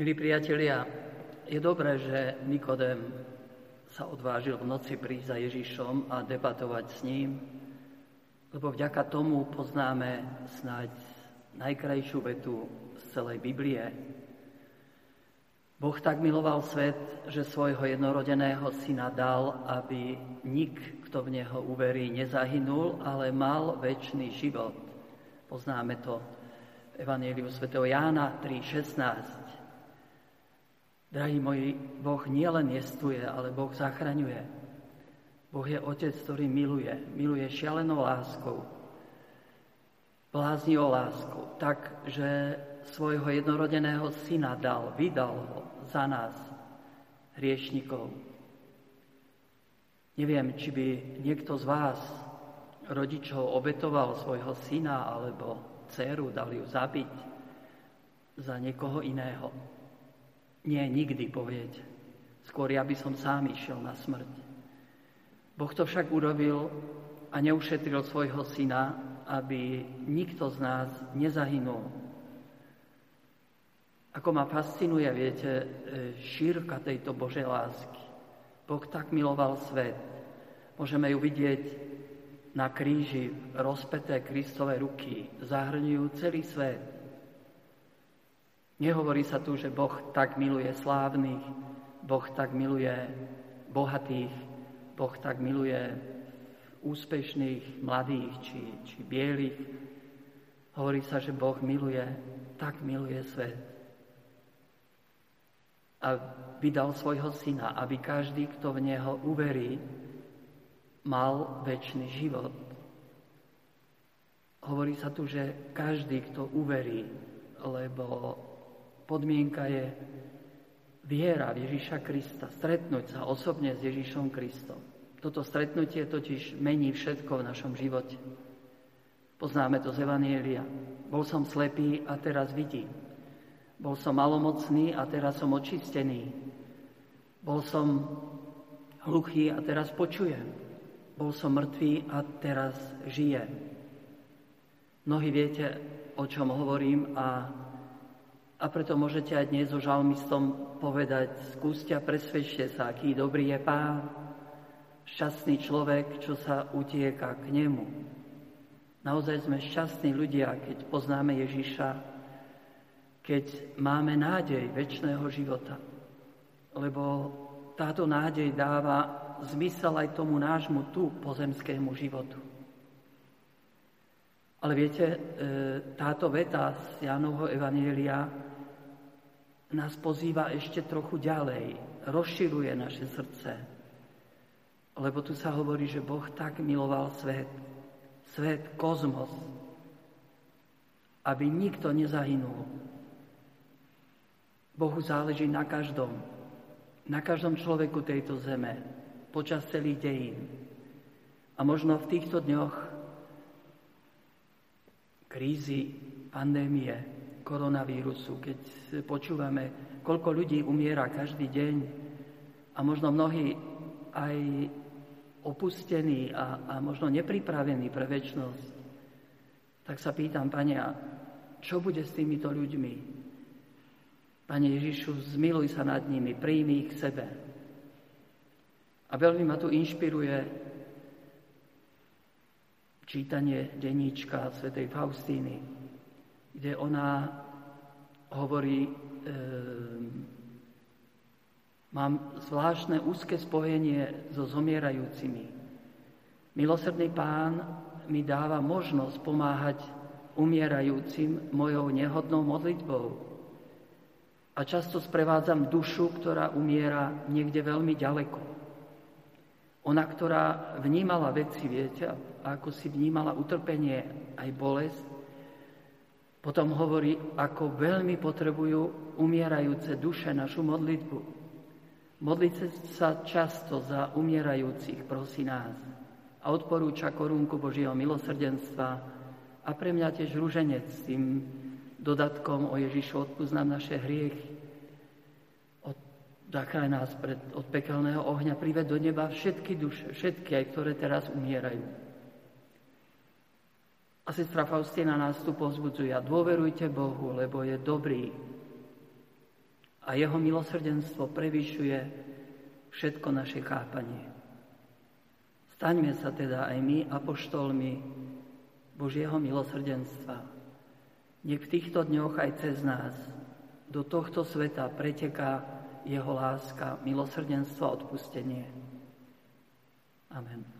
Milí priatelia, je dobré, že Nikodem sa odvážil v noci prísť za Ježišom a debatovať s ním, lebo vďaka tomu poznáme snáď najkrajšiu vetu z celej Biblie. Boh tak miloval svet, že svojho jednorodeného syna dal, aby nik, kto v neho uverí, nezahynul, ale mal väčší život. Poznáme to Evangeliu sv. Jána 3.16. Drahí moji, Boh nielen jestuje, ale Boh zachraňuje. Boh je Otec, ktorý miluje. Miluje šialenou láskou. o láskou. Tak, že svojho jednorodeného syna dal, vydal ho za nás, hriešnikov. Neviem, či by niekto z vás, rodičov, obetoval svojho syna alebo dceru, dal ju zabiť za niekoho iného. Nie, nikdy, poviete. Skôr ja by som sám išiel na smrť. Boh to však urobil a neušetril svojho syna, aby nikto z nás nezahynul. Ako ma fascinuje, viete, e, šírka tejto Božej lásky. Boh tak miloval svet. Môžeme ju vidieť na kríži rozpeté Kristové ruky, zahrňujú celý svet. Nehovorí sa tu, že Boh tak miluje slávnych, Boh tak miluje bohatých, Boh tak miluje úspešných, mladých či, či bielých. Hovorí sa, že Boh miluje, tak miluje svet. A vydal svojho syna, aby každý, kto v neho uverí, mal väčší život. Hovorí sa tu, že každý, kto uverí, lebo podmienka je viera v Ježiša Krista, stretnúť sa osobne s Ježišom Kristom. Toto stretnutie totiž mení všetko v našom živote. Poznáme to z Evanielia. Bol som slepý a teraz vidím. Bol som malomocný a teraz som očistený. Bol som hluchý a teraz počujem. Bol som mŕtvý a teraz žijem. Mnohí viete, o čom hovorím a a preto môžete aj dnes so žalmistom povedať, skúste a presvedčte sa, aký dobrý je Pán, šťastný človek, čo sa utieka k nemu. Naozaj sme šťastní ľudia, keď poznáme Ježiša, keď máme nádej väčšného života. Lebo táto nádej dáva zmysel aj tomu nášmu tu pozemskému životu. Ale viete, e, táto veta z Jánovho Evanielia nás pozýva ešte trochu ďalej, rozširuje naše srdce. Lebo tu sa hovorí, že Boh tak miloval svet, svet, kozmos, aby nikto nezahynul. Bohu záleží na každom, na každom človeku tejto zeme, počas celých dejín. A možno v týchto dňoch krízy, pandémie, koronavírusu, keď počúvame, koľko ľudí umiera každý deň a možno mnohí aj opustení a, a možno nepripravení pre väčnosť, tak sa pýtam, Pania, čo bude s týmito ľuďmi? Pane Ježišu, zmiluj sa nad nimi, príjmi ich k sebe. A veľmi ma tu inšpiruje čítanie denníčka svätej Faustíny, kde ona hovorí, e, mám zvláštne úzke spojenie so zomierajúcimi. Milosrdný pán mi dáva možnosť pomáhať umierajúcim mojou nehodnou modlitbou. A často sprevádzam dušu, ktorá umiera niekde veľmi ďaleko. Ona, ktorá vnímala veci, viete, ako si vnímala utrpenie aj bolesť, potom hovorí, ako veľmi potrebujú umierajúce duše našu modlitbu. Modliť sa často za umierajúcich, prosí nás. A odporúča korunku Božieho milosrdenstva a pre mňa tiež rúženec s tým dodatkom o Ježišu odpúsť nám naše hriechy. Od, zachráň nás pred, od pekelného ohňa, prived do neba všetky duše, všetky, aj ktoré teraz umierajú. A sestra Faustina nás tu pozbudzuje. Dôverujte Bohu, lebo je dobrý. a jeho milosrdenstvo prevyšuje všetko naše chápanie. Staňme sa teda aj my apoštolmi Božieho milosrdenstva. Nech v týchto dňoch aj cez nás do tohto sveta preteká jeho láska, milosrdenstvo a odpustenie. Amen.